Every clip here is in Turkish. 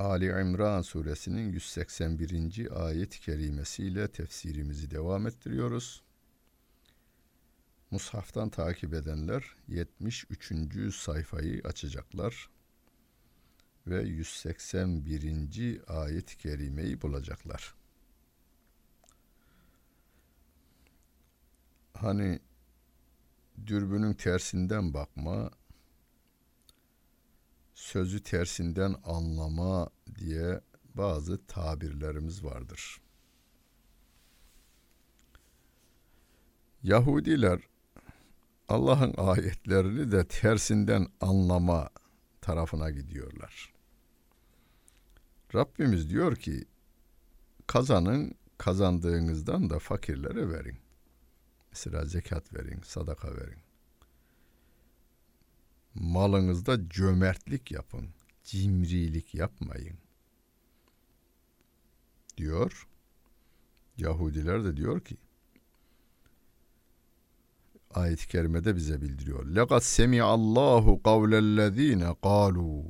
Ali İmran suresinin 181. ayet-i kerimesiyle tefsirimizi devam ettiriyoruz. Mushaftan takip edenler 73. sayfayı açacaklar ve 181. ayet-i kerimeyi bulacaklar. Hani dürbünün tersinden bakma, sözü tersinden anlama diye bazı tabirlerimiz vardır. Yahudiler Allah'ın ayetlerini de tersinden anlama tarafına gidiyorlar. Rabbimiz diyor ki kazanın kazandığınızdan da fakirlere verin. Mesela zekat verin, sadaka verin malınızda cömertlik yapın. Cimrilik yapmayın. Diyor. Yahudiler de diyor ki ayet-i kerimede bize bildiriyor. Lekat semi'allahu kavlellezine kalu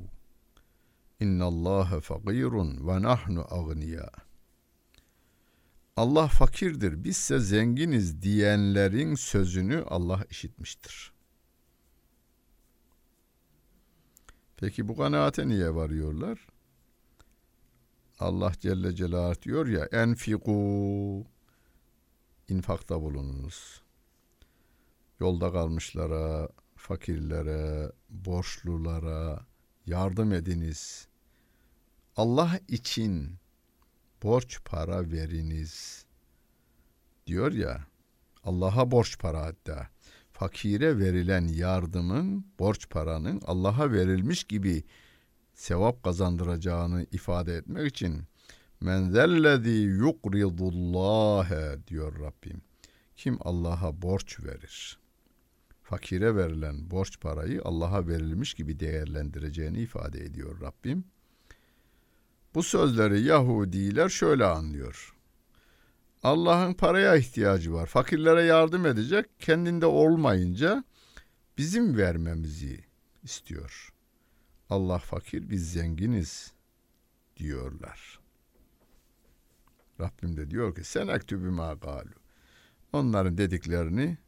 innallâhe fakirun ve nahnu agniya. Allah fakirdir, bizse zenginiz diyenlerin sözünü Allah işitmiştir. Peki bu kanaate niye varıyorlar? Allah Celle Celaluhu diyor ya enfiku infakta bulununuz. Yolda kalmışlara, fakirlere, borçlulara yardım ediniz. Allah için borç para veriniz. Diyor ya Allah'a borç para hatta fakire verilen yardımın, borç paranın Allah'a verilmiş gibi sevap kazandıracağını ifade etmek için men zellezî yukridullâhe diyor Rabbim. Kim Allah'a borç verir? Fakire verilen borç parayı Allah'a verilmiş gibi değerlendireceğini ifade ediyor Rabbim. Bu sözleri Yahudiler şöyle anlıyor. Allah'ın paraya ihtiyacı var. Fakirlere yardım edecek. Kendinde olmayınca bizim vermemizi istiyor. Allah fakir biz zenginiz diyorlar. Rabbim de diyor ki sen ektübü ma. Onların dediklerini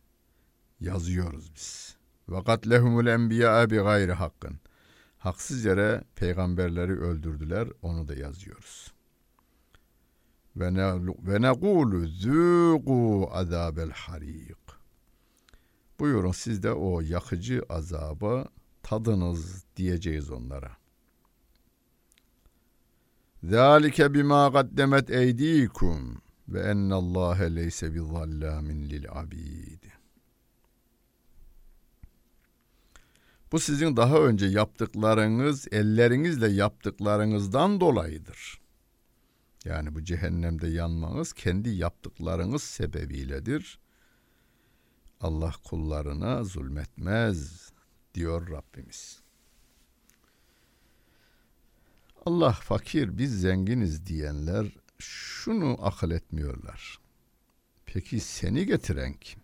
yazıyoruz biz. Vakat lehumul enbiya bi gayri hakkın. Haksız peygamberleri öldürdüler. Onu da yazıyoruz ve ne ve nekulu zuqu azabel harik. Buyurun siz de o yakıcı azabı tadınız diyeceğiz onlara. Zalike bima kaddemet eydikum ve ennallâhe leyse bizallamin lil abid. Bu sizin daha önce yaptıklarınız, ellerinizle yaptıklarınızdan dolayıdır. Yani bu cehennemde yanmanız kendi yaptıklarınız sebebiyledir. Allah kullarına zulmetmez diyor Rabbimiz. Allah fakir biz zenginiz diyenler şunu akıl etmiyorlar. Peki seni getiren kim?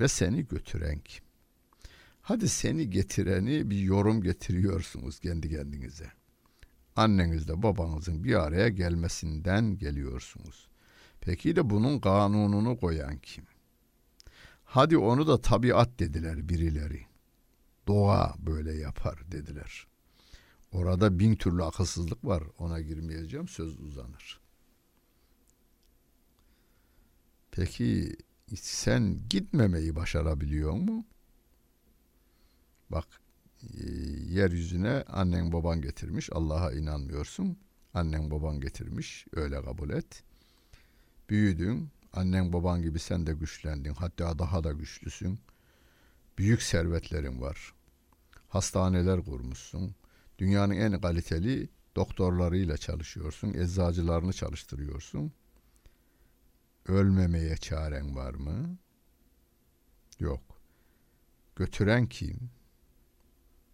Ve seni götüren kim? Hadi seni getireni bir yorum getiriyorsunuz kendi kendinize annenizle babanızın bir araya gelmesinden geliyorsunuz. Peki de bunun kanununu koyan kim? Hadi onu da tabiat dediler birileri. Doğa böyle yapar dediler. Orada bin türlü akılsızlık var. Ona girmeyeceğim söz uzanır. Peki sen gitmemeyi başarabiliyor mu? Bak yeryüzüne annen baban getirmiş. Allah'a inanmıyorsun. Annen baban getirmiş. Öyle kabul et. Büyüdün. Annen baban gibi sen de güçlendin. Hatta daha da güçlüsün. Büyük servetlerin var. Hastaneler kurmuşsun. Dünyanın en kaliteli doktorlarıyla çalışıyorsun, eczacılarını çalıştırıyorsun. Ölmemeye çaren var mı? Yok. Götüren kim?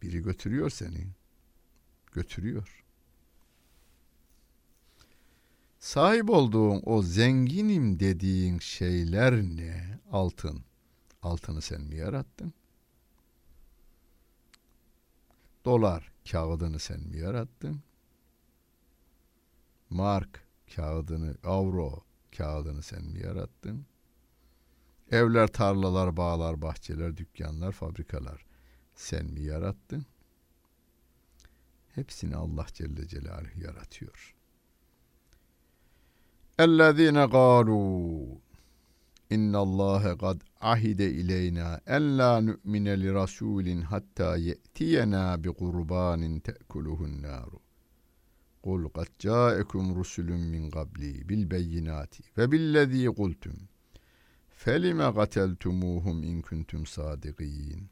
Biri götürüyor seni. Götürüyor. Sahip olduğun o zenginim dediğin şeyler ne? Altın. Altını sen mi yarattın? Dolar kağıdını sen mi yarattın? Mark kağıdını, avro kağıdını sen mi yarattın? Evler, tarlalar, bağlar, bahçeler, dükkanlar, fabrikalar sen mi yarattın? Hepsini Allah Celle Celaluhu yaratıyor. اَلَّذ۪ينَ قَالُوا اِنَّ اللّٰهَ قَدْ عَهِدَ اِلَيْنَا اَلَّا نُؤْمِنَ لِرَسُولٍ حَتَّى يَأْتِيَنَا بِقُرْبَانٍ تَأْكُلُهُ النَّارُ قُلْ قَدْ جَاءَكُمْ رُسُلٌ مِّنْ قَبْلِي بِالْبَيِّنَاتِ وَبِالَّذ۪ي قُلْتُمْ فَلِمَ قَتَلْتُمُوهُمْ اِنْ كُنْتُمْ صَادِقِينَ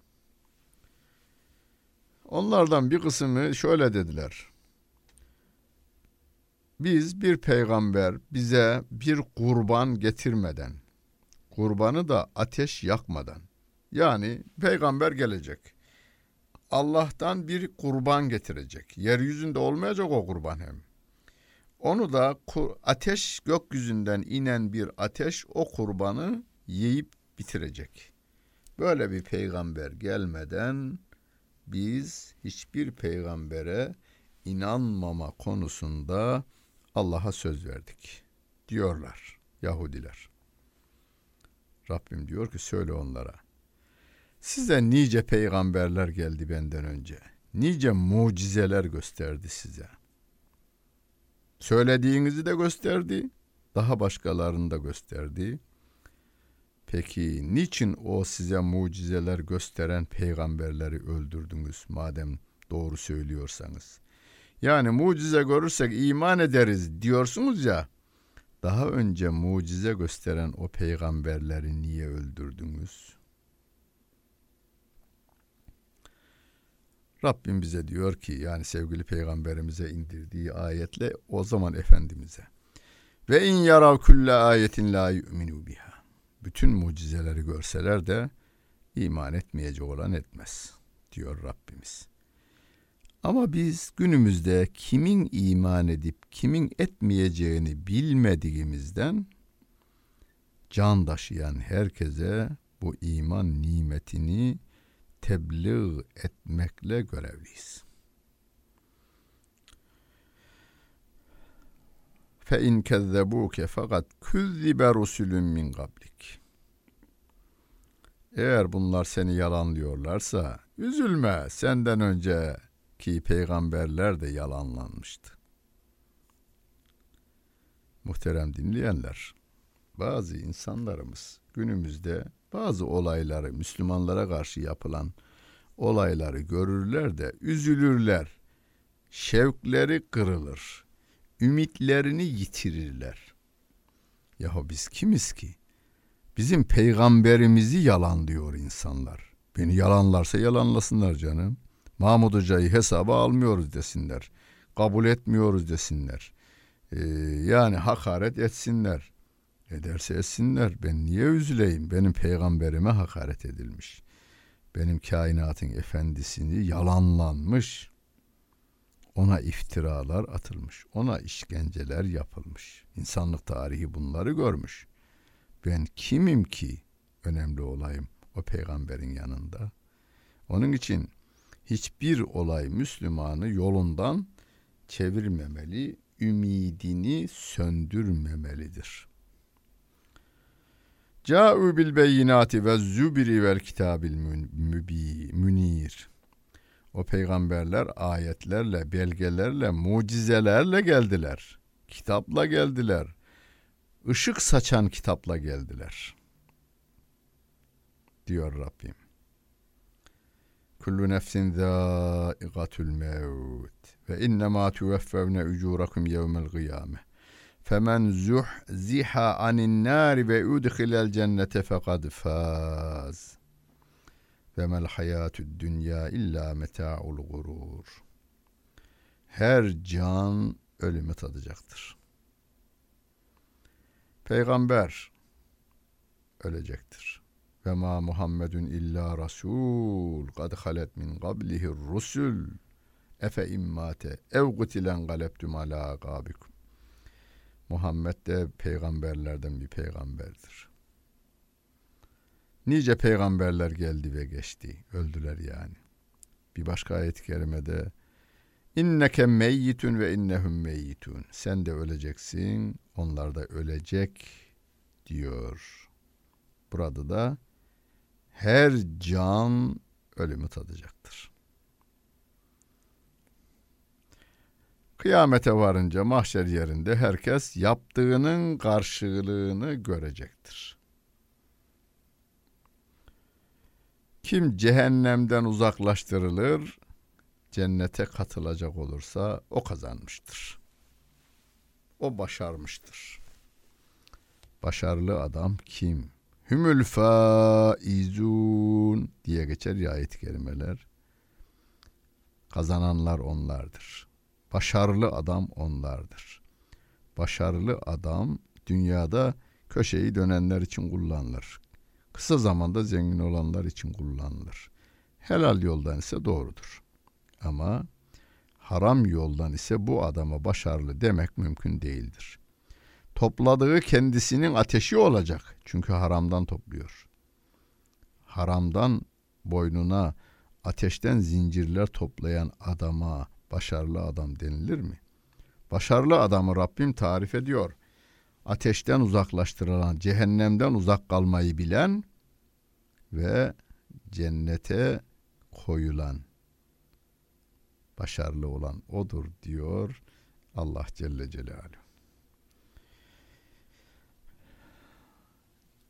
Onlardan bir kısmı şöyle dediler. Biz bir peygamber bize bir kurban getirmeden, kurbanı da ateş yakmadan, yani peygamber gelecek. Allah'tan bir kurban getirecek. Yeryüzünde olmayacak o kurban hem. Onu da ateş gökyüzünden inen bir ateş o kurbanı yiyip bitirecek. Böyle bir peygamber gelmeden biz hiçbir peygambere inanmama konusunda Allah'a söz verdik diyorlar Yahudiler. Rabbim diyor ki söyle onlara. Size nice peygamberler geldi benden önce. Nice mucizeler gösterdi size. Söylediğinizi de gösterdi. Daha başkalarını da gösterdi. Peki niçin o size mucizeler gösteren peygamberleri öldürdünüz madem doğru söylüyorsanız? Yani mucize görürsek iman ederiz diyorsunuz ya. Daha önce mucize gösteren o peygamberleri niye öldürdünüz? Rabbim bize diyor ki yani sevgili peygamberimize indirdiği ayetle o zaman Efendimiz'e ve in yarav külle ayetin la yu'minu biha bütün mucizeleri görseler de iman etmeyecek olan etmez diyor Rabbimiz. Ama biz günümüzde kimin iman edip kimin etmeyeceğini bilmediğimizden can taşıyan herkese bu iman nimetini tebliğ etmekle görevliyiz. Fe in kezzebuke fakat küzzibe rusulün min kablik. Eğer bunlar seni yalanlıyorlarsa üzülme senden önce ki peygamberler de yalanlanmıştı. Muhterem dinleyenler, bazı insanlarımız günümüzde bazı olayları Müslümanlara karşı yapılan olayları görürler de üzülürler. Şevkleri kırılır. Ümitlerini yitirirler. Yahu biz kimiz ki? Bizim peygamberimizi yalan diyor insanlar. Beni yalanlarsa yalanlasınlar canım. Mahmud Hoca'yı hesaba almıyoruz desinler. Kabul etmiyoruz desinler. Ee, yani hakaret etsinler. Ederse etsinler. Ben niye üzüleyim? Benim peygamberime hakaret edilmiş. Benim kainatın efendisini yalanlanmış. Ona iftiralar atılmış. Ona işkenceler yapılmış. İnsanlık tarihi bunları görmüş. Ben kimim ki önemli olayım o peygamberin yanında? Onun için hiçbir olay Müslümanı yolundan çevirmemeli, ümidini söndürmemelidir. Câ'u bil beyinati ve zübri vel kitabil münir. O peygamberler ayetlerle, belgelerle, mucizelerle geldiler. Kitapla geldiler. Işık saçan kitapla geldiler. Diyor Rabbim. Kullu nefsin zâikatul mevt ve innemâ tuveffevne ucurakum yevmel gıyâme. Femen zuhziha anin nâri ve udkhilel cennete fekad fâz. Ve mel hayâtud dünya illa meta'ul gurur. her can ölümü tadacaktır. Peygamber ölecektir. Ve ma Muhammedun illa rasul kad halet min qablihi rusul efe immate ev gutilen galebtum ala agabikum. Muhammed de peygamberlerden bir peygamberdir. Nice peygamberler geldi ve geçti. Öldüler yani. Bir başka ayet-i kerimede İnneke meyyitun ve innehum meyyitun. Sen de öleceksin, onlar da ölecek diyor. Burada da her can ölümü tadacaktır. Kıyamete varınca mahşer yerinde herkes yaptığının karşılığını görecektir. Kim cehennemden uzaklaştırılır, cennete katılacak olursa o kazanmıştır. O başarmıştır. Başarılı adam kim? Hümül faizun diye geçer ya ayet-i. Kazananlar onlardır. Başarılı adam onlardır. Başarılı adam dünyada köşeyi dönenler için kullanılır. Kısa zamanda zengin olanlar için kullanılır. Helal yoldan ise doğrudur. Ama haram yoldan ise bu adama başarılı demek mümkün değildir. Topladığı kendisinin ateşi olacak. Çünkü haramdan topluyor. Haramdan boynuna ateşten zincirler toplayan adama başarılı adam denilir mi? Başarılı adamı Rabbim tarif ediyor. Ateşten uzaklaştırılan, cehennemden uzak kalmayı bilen ve cennete koyulan başarılı olan odur diyor Allah Celle Celaluhu.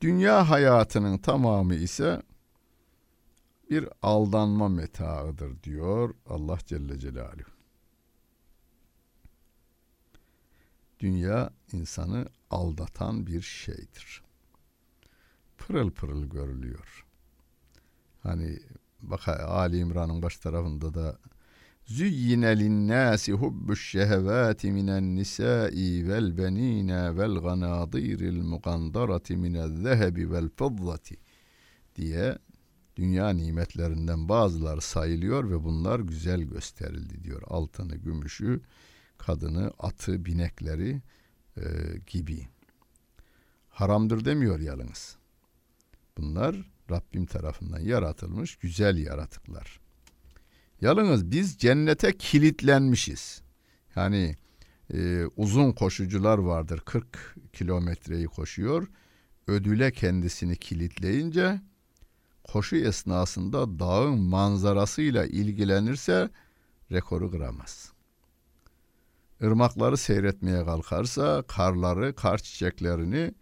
Dünya hayatının tamamı ise bir aldanma metaıdır diyor Allah Celle Celaluhu. Dünya insanı aldatan bir şeydir. Pırıl pırıl görülüyor. Hani bak Ali İmran'ın baş tarafında da Züyyine linnâsi hubbuş şehevâti minen nisâi vel benîne vel ganâdîril mugandarati minel zehebi vel fıddati diye dünya nimetlerinden bazıları sayılıyor ve bunlar güzel gösterildi diyor. Altını, gümüşü, kadını, atı, binekleri e, gibi. Haramdır demiyor yalnız. Bunlar Rabbim tarafından yaratılmış güzel yaratıklar. Yalnız biz cennete kilitlenmişiz. Yani e, uzun koşucular vardır 40 kilometreyi koşuyor. Ödüle kendisini kilitleyince koşu esnasında dağın manzarasıyla ilgilenirse rekoru kıramaz. Irmakları seyretmeye kalkarsa karları, kar çiçeklerini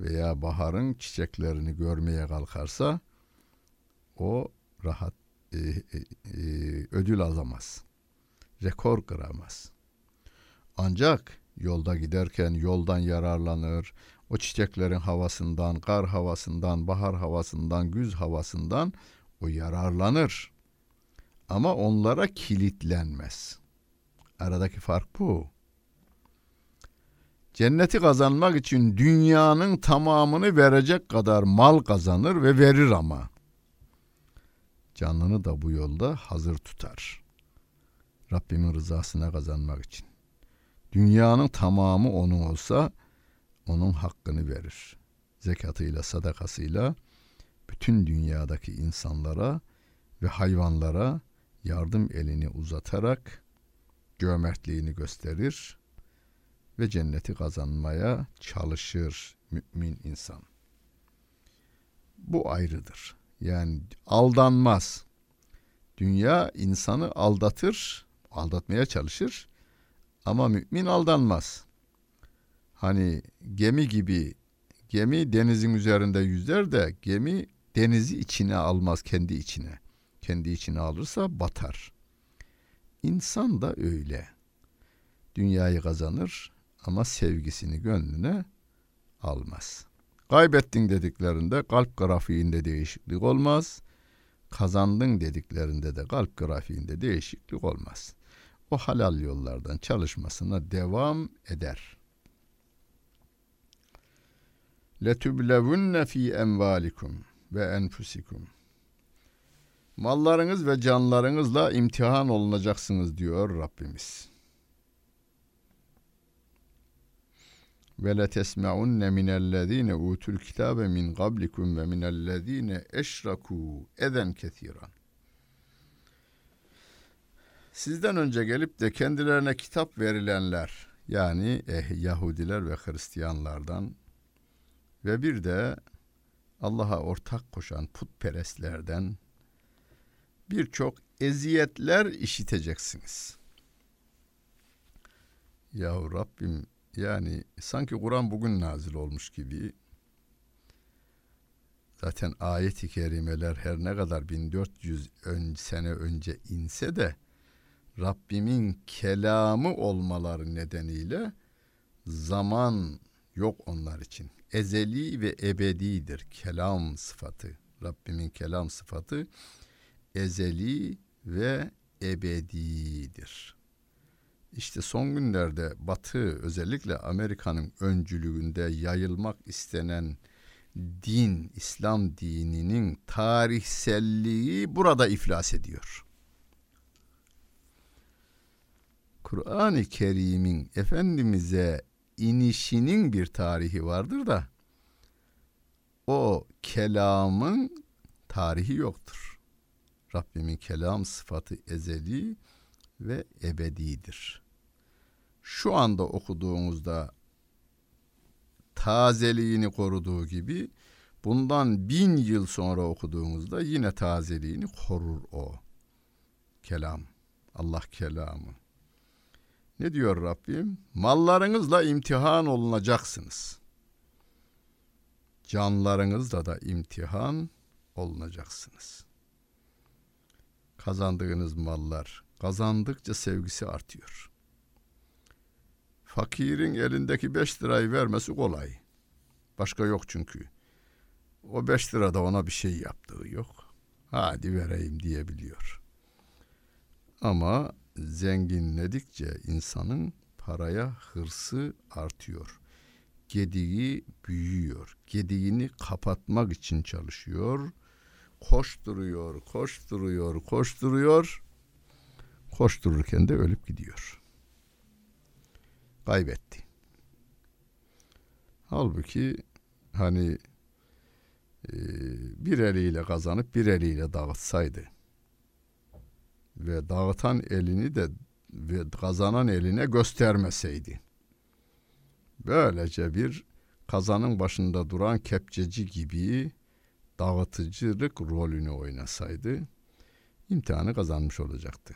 veya baharın çiçeklerini görmeye kalkarsa o rahat e, e, e, ödül alamaz. Rekor kıramaz. Ancak yolda giderken yoldan yararlanır. O çiçeklerin havasından, kar havasından, bahar havasından, güz havasından o yararlanır. Ama onlara kilitlenmez. Aradaki fark bu. Cenneti kazanmak için dünyanın tamamını verecek kadar mal kazanır ve verir ama canını da bu yolda hazır tutar. Rabbimin rızasına kazanmak için. Dünyanın tamamı onun olsa onun hakkını verir. Zekatıyla, sadakasıyla bütün dünyadaki insanlara ve hayvanlara yardım elini uzatarak cömertliğini gösterir ve cenneti kazanmaya çalışır mümin insan. Bu ayrıdır. Yani aldanmaz. Dünya insanı aldatır, aldatmaya çalışır ama mümin aldanmaz. Hani gemi gibi gemi denizin üzerinde yüzer de gemi denizi içine almaz kendi içine. Kendi içine alırsa batar. İnsan da öyle. Dünyayı kazanır ama sevgisini gönlüne almaz. Kaybettin dediklerinde kalp grafiğinde değişiklik olmaz. Kazandın dediklerinde de kalp grafiğinde değişiklik olmaz. o halal yollardan çalışmasına devam eder. Letüblevunne fi envalikum ve enfusikum. Mallarınız ve canlarınızla imtihan olunacaksınız diyor Rabbimiz. Ve le tesma'unne minellezine utul kitabe min qablikum ve minellezine eşraku eden kesiran. Sizden önce gelip de kendilerine kitap verilenler yani eh, Yahudiler ve Hristiyanlardan ve bir de Allah'a ortak koşan putperestlerden birçok eziyetler işiteceksiniz. Yahu Rabbim yani sanki Kur'an bugün nazil olmuş gibi zaten ayet-i kerimeler her ne kadar 1400 ön, sene önce inse de Rabbimin kelamı olmaları nedeniyle zaman yok onlar için. Ezeli ve ebedidir kelam sıfatı. Rabbimin kelam sıfatı ezeli ve ebedidir. İşte son günlerde Batı özellikle Amerika'nın öncülüğünde yayılmak istenen din, İslam dininin tarihselliği burada iflas ediyor. Kur'an-ı Kerim'in Efendimiz'e inişinin bir tarihi vardır da o kelamın tarihi yoktur. Rabbimin kelam sıfatı ezeli ve ebedidir. Şu anda okuduğumuzda tazeliğini koruduğu gibi bundan bin yıl sonra okuduğumuzda yine tazeliğini korur o. Kelam, Allah kelamı. Ne diyor Rabbim? Mallarınızla imtihan olunacaksınız. Canlarınızla da imtihan olunacaksınız. Kazandığınız mallar kazandıkça sevgisi artıyor. Fakirin elindeki beş lirayı vermesi kolay. Başka yok çünkü. O beş lirada ona bir şey yaptığı yok. Hadi vereyim diyebiliyor. Ama zenginledikçe insanın paraya hırsı artıyor. Gediği büyüyor. Gediğini kapatmak için çalışıyor. Koşturuyor, koşturuyor, koşturuyor. Koştururken de ölüp gidiyor. Kaybetti. Halbuki hani e, bir eliyle kazanıp bir eliyle dağıtsaydı ve dağıtan elini de ve kazanan eline göstermeseydi. Böylece bir kazanın başında duran kepçeci gibi dağıtıcılık rolünü oynasaydı imtihanı kazanmış olacaktı.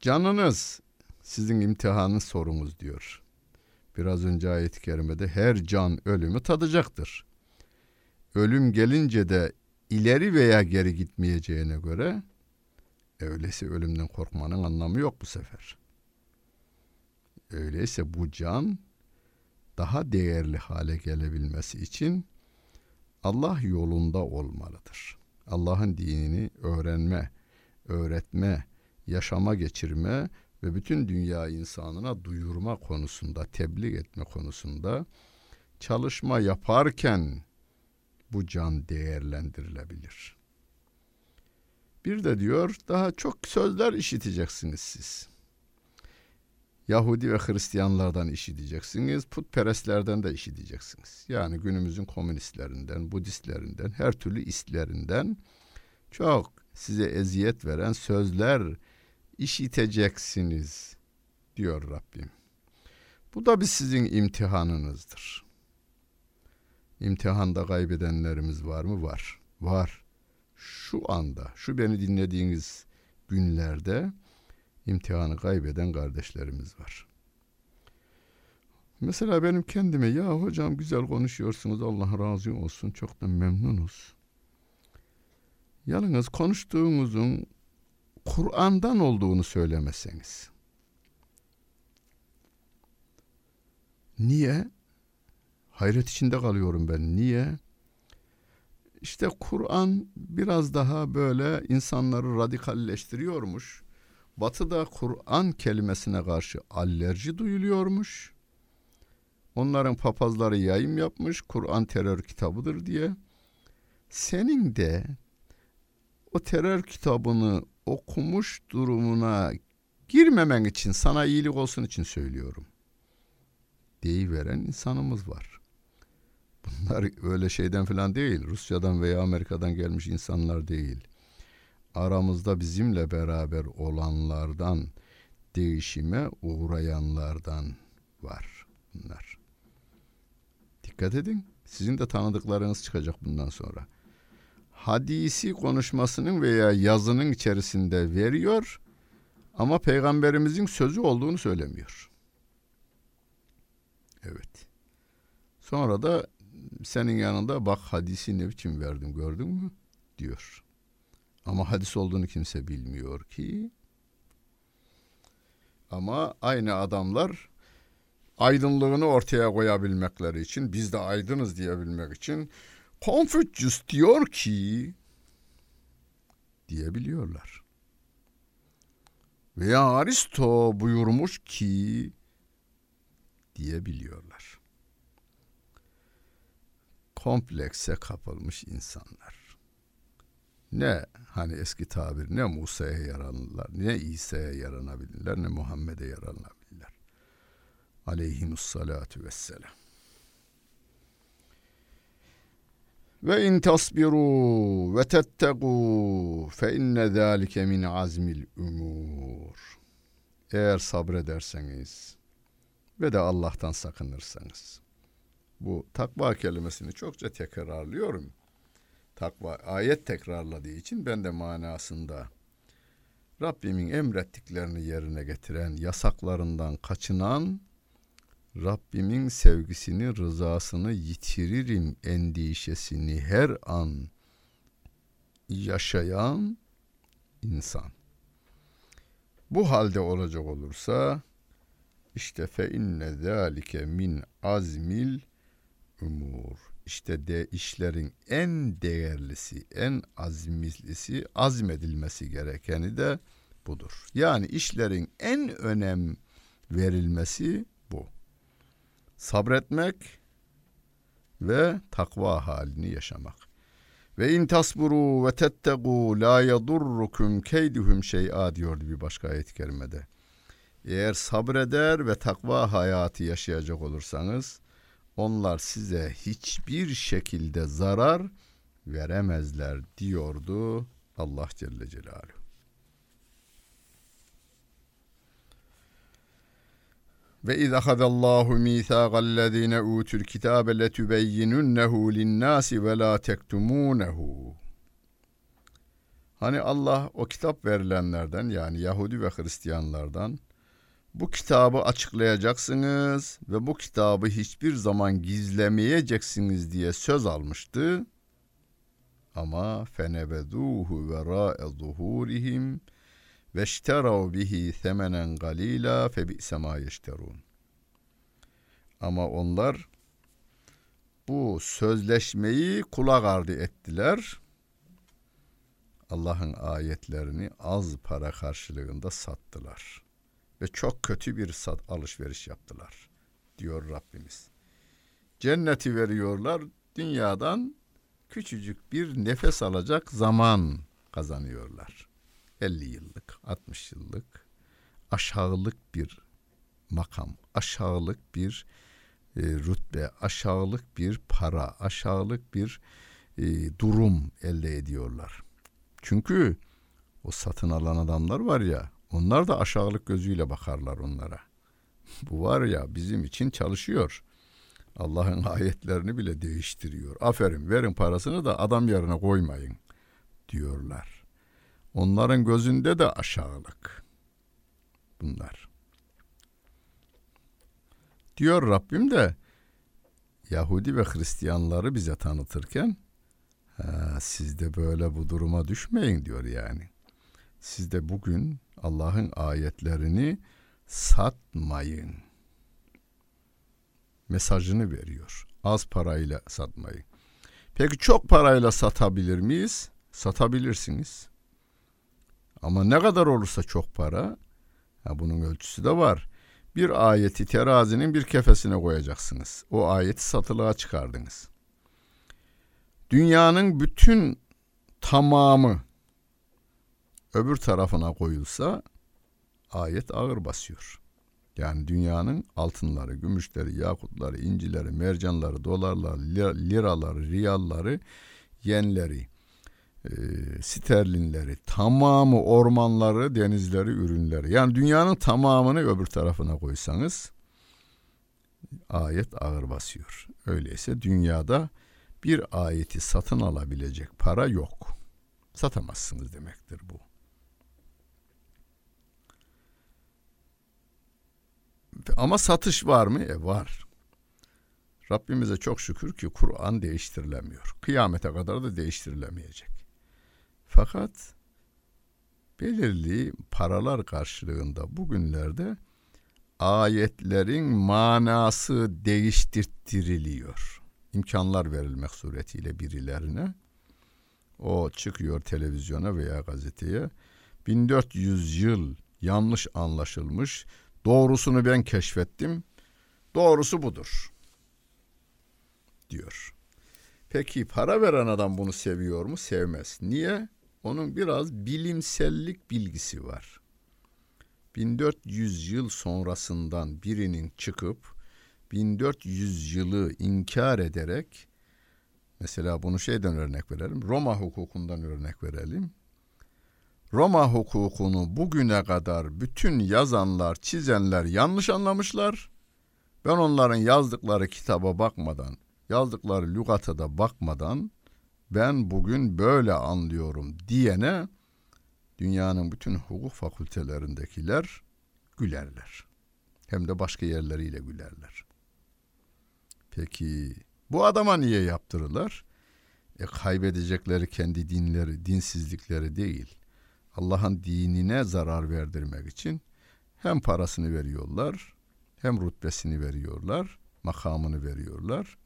Canınız sizin imtihanın sorunuz diyor. Biraz önce ayet-i kerimede her can ölümü tadacaktır. Ölüm gelince de ileri veya geri gitmeyeceğine göre öyleyse ölümden korkmanın anlamı yok bu sefer. Öyleyse bu can daha değerli hale gelebilmesi için Allah yolunda olmalıdır. Allah'ın dinini öğrenme, öğretme, yaşama geçirme ve bütün dünya insanına duyurma konusunda, tebliğ etme konusunda çalışma yaparken bu can değerlendirilebilir. Bir de diyor daha çok sözler işiteceksiniz siz. Yahudi ve Hristiyanlardan işiteceksiniz, putperestlerden de işiteceksiniz. Yani günümüzün komünistlerinden, Budistlerinden, her türlü istlerinden çok size eziyet veren sözler işiteceksiniz diyor Rabbim. Bu da bir sizin imtihanınızdır. İmtihanda kaybedenlerimiz var mı? Var. Var. Şu anda, şu beni dinlediğiniz günlerde imtihanı kaybeden kardeşlerimiz var. Mesela benim kendime ya hocam güzel konuşuyorsunuz Allah razı olsun çok da memnunuz. Yalnız konuştuğunuzun Kur'an'dan olduğunu söylemeseniz. Niye? Hayret içinde kalıyorum ben. Niye? İşte Kur'an biraz daha böyle insanları radikalleştiriyormuş. Batı'da Kur'an kelimesine karşı alerji duyuluyormuş. Onların papazları yayım yapmış Kur'an terör kitabıdır diye. Senin de o terör kitabını okumuş durumuna girmemen için sana iyilik olsun için söylüyorum. Deyiveren insanımız var. Bunlar öyle şeyden falan değil. Rusya'dan veya Amerika'dan gelmiş insanlar değil. Aramızda bizimle beraber olanlardan, değişime uğrayanlardan var bunlar. Dikkat edin. Sizin de tanıdıklarınız çıkacak bundan sonra. Hadisi konuşmasının veya yazının içerisinde veriyor ama peygamberimizin sözü olduğunu söylemiyor. Evet. Sonra da senin yanında bak hadisi ne biçim verdim gördün mü diyor. Ama hadis olduğunu kimse bilmiyor ki. Ama aynı adamlar aydınlığını ortaya koyabilmekleri için biz de aydınız diyebilmek için Confucius diyor ki diyebiliyorlar. Veya Aristo buyurmuş ki diyebiliyorlar. Komplekse kapılmış insanlar. Ne hani eski tabir ne Musa'ya yaranırlar, ne İsa'ya yaranabilirler, ne Muhammed'e yaranabilirler. Aleyhimussalatu vesselam. Ve in tasbiru ve tettegu fe inne zâlike min azmil umur. Eğer sabrederseniz ve de Allah'tan sakınırsanız. Bu takva kelimesini çokça tekrarlıyorum. Takva ayet tekrarladığı için ben de manasında Rabbimin emrettiklerini yerine getiren, yasaklarından kaçınan Rabbimin sevgisini, rızasını yitiririm endişesini her an yaşayan insan. Bu halde olacak olursa işte fe inne zalike min azmil umur. İşte de işlerin en değerlisi, en azimlisi, azmedilmesi gerekeni de budur. Yani işlerin en önem verilmesi sabretmek ve takva halini yaşamak. Ve in tasburu ve tettegu la yadurrukum keyduhum şey'a diyordu bir başka ayet-i kerimede. Eğer sabreder ve takva hayatı yaşayacak olursanız onlar size hiçbir şekilde zarar veremezler diyordu Allah Celle Celaluhu. Ve iz ahadallahu mithaqallezine utul kitabe letubeyyinunnehu linnâsi ve la tektumunehu. Hani Allah o kitap verilenlerden yani Yahudi ve Hristiyanlardan bu kitabı açıklayacaksınız ve bu kitabı hiçbir zaman gizlemeyeceksiniz diye söz almıştı. Ama fenebeduhu ve ra'e zuhurihim ve işterav bihi semenen galila fe bi'se ma. Ama onlar bu sözleşmeyi kulak ardı ettiler. Allah'ın ayetlerini az para karşılığında sattılar. Ve çok kötü bir sat alışveriş yaptılar diyor Rabbimiz. Cenneti veriyorlar dünyadan küçücük bir nefes alacak zaman kazanıyorlar. 50 yıllık, 60 yıllık aşağılık bir makam, aşağılık bir e, rütbe, aşağılık bir para, aşağılık bir e, durum elde ediyorlar. Çünkü o satın alan adamlar var ya, onlar da aşağılık gözüyle bakarlar onlara. Bu var ya bizim için çalışıyor. Allah'ın ayetlerini bile değiştiriyor. Aferin verin parasını da adam yerine koymayın diyorlar. Onların gözünde de aşağılık. Bunlar. Diyor Rabbim de Yahudi ve Hristiyanları bize tanıtırken siz de böyle bu duruma düşmeyin diyor yani. Siz de bugün Allah'ın ayetlerini satmayın. Mesajını veriyor. Az parayla satmayın. Peki çok parayla satabilir miyiz? Satabilirsiniz. Ama ne kadar olursa çok para, ha bunun ölçüsü de var. Bir ayeti terazinin bir kefesine koyacaksınız. O ayeti satılığa çıkardınız. Dünyanın bütün tamamı öbür tarafına koyulsa ayet ağır basıyor. Yani dünyanın altınları, gümüşleri, yakutları, incileri, mercanları, dolarları, liraları, riyalları, yenleri, e, sterlinleri, tamamı ormanları, denizleri, ürünleri. Yani dünyanın tamamını öbür tarafına koysanız ayet ağır basıyor. Öyleyse dünyada bir ayeti satın alabilecek para yok. Satamazsınız demektir bu. Ama satış var mı? E var. Rabbimize çok şükür ki Kur'an değiştirilemiyor. Kıyamete kadar da değiştirilemeyecek. Fakat belirli paralar karşılığında bugünlerde ayetlerin manası değiştirtiriliyor. İmkanlar verilmek suretiyle birilerine. O çıkıyor televizyona veya gazeteye. 1400 yıl yanlış anlaşılmış. Doğrusunu ben keşfettim. Doğrusu budur. Diyor. Peki para veren adam bunu seviyor mu? Sevmez. Niye? Onun biraz bilimsellik bilgisi var. 1400 yıl sonrasından birinin çıkıp 1400 yılı inkar ederek mesela bunu şeyden örnek verelim. Roma hukukundan örnek verelim. Roma hukukunu bugüne kadar bütün yazanlar, çizenler yanlış anlamışlar. Ben onların yazdıkları kitaba bakmadan, yazdıkları lügata da bakmadan ben bugün böyle anlıyorum diyene dünyanın bütün hukuk fakültelerindekiler gülerler. Hem de başka yerleriyle gülerler. Peki bu adama niye yaptırırlar? E kaybedecekleri kendi dinleri, dinsizlikleri değil. Allah'ın dinine zarar verdirmek için hem parasını veriyorlar, hem rütbesini veriyorlar, makamını veriyorlar.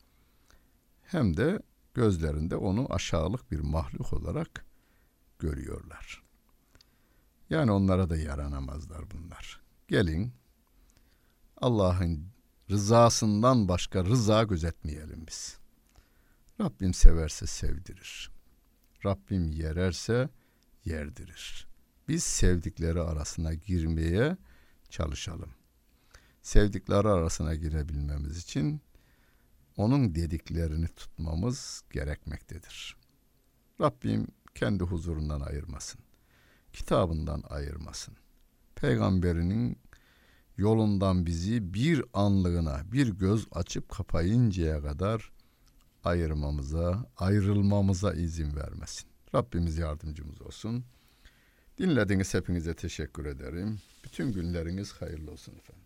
Hem de gözlerinde onu aşağılık bir mahluk olarak görüyorlar. Yani onlara da yaranamazlar bunlar. Gelin Allah'ın rızasından başka rıza gözetmeyelim biz. Rabbim severse sevdirir. Rabbim yererse yerdirir. Biz sevdikleri arasına girmeye çalışalım. Sevdikleri arasına girebilmemiz için onun dediklerini tutmamız gerekmektedir. Rabbim kendi huzurundan ayırmasın. Kitabından ayırmasın. Peygamberinin yolundan bizi bir anlığına, bir göz açıp kapayıncaya kadar ayırmamıza, ayrılmamıza izin vermesin. Rabbimiz yardımcımız olsun. Dinlediğiniz hepinize teşekkür ederim. Bütün günleriniz hayırlı olsun efendim.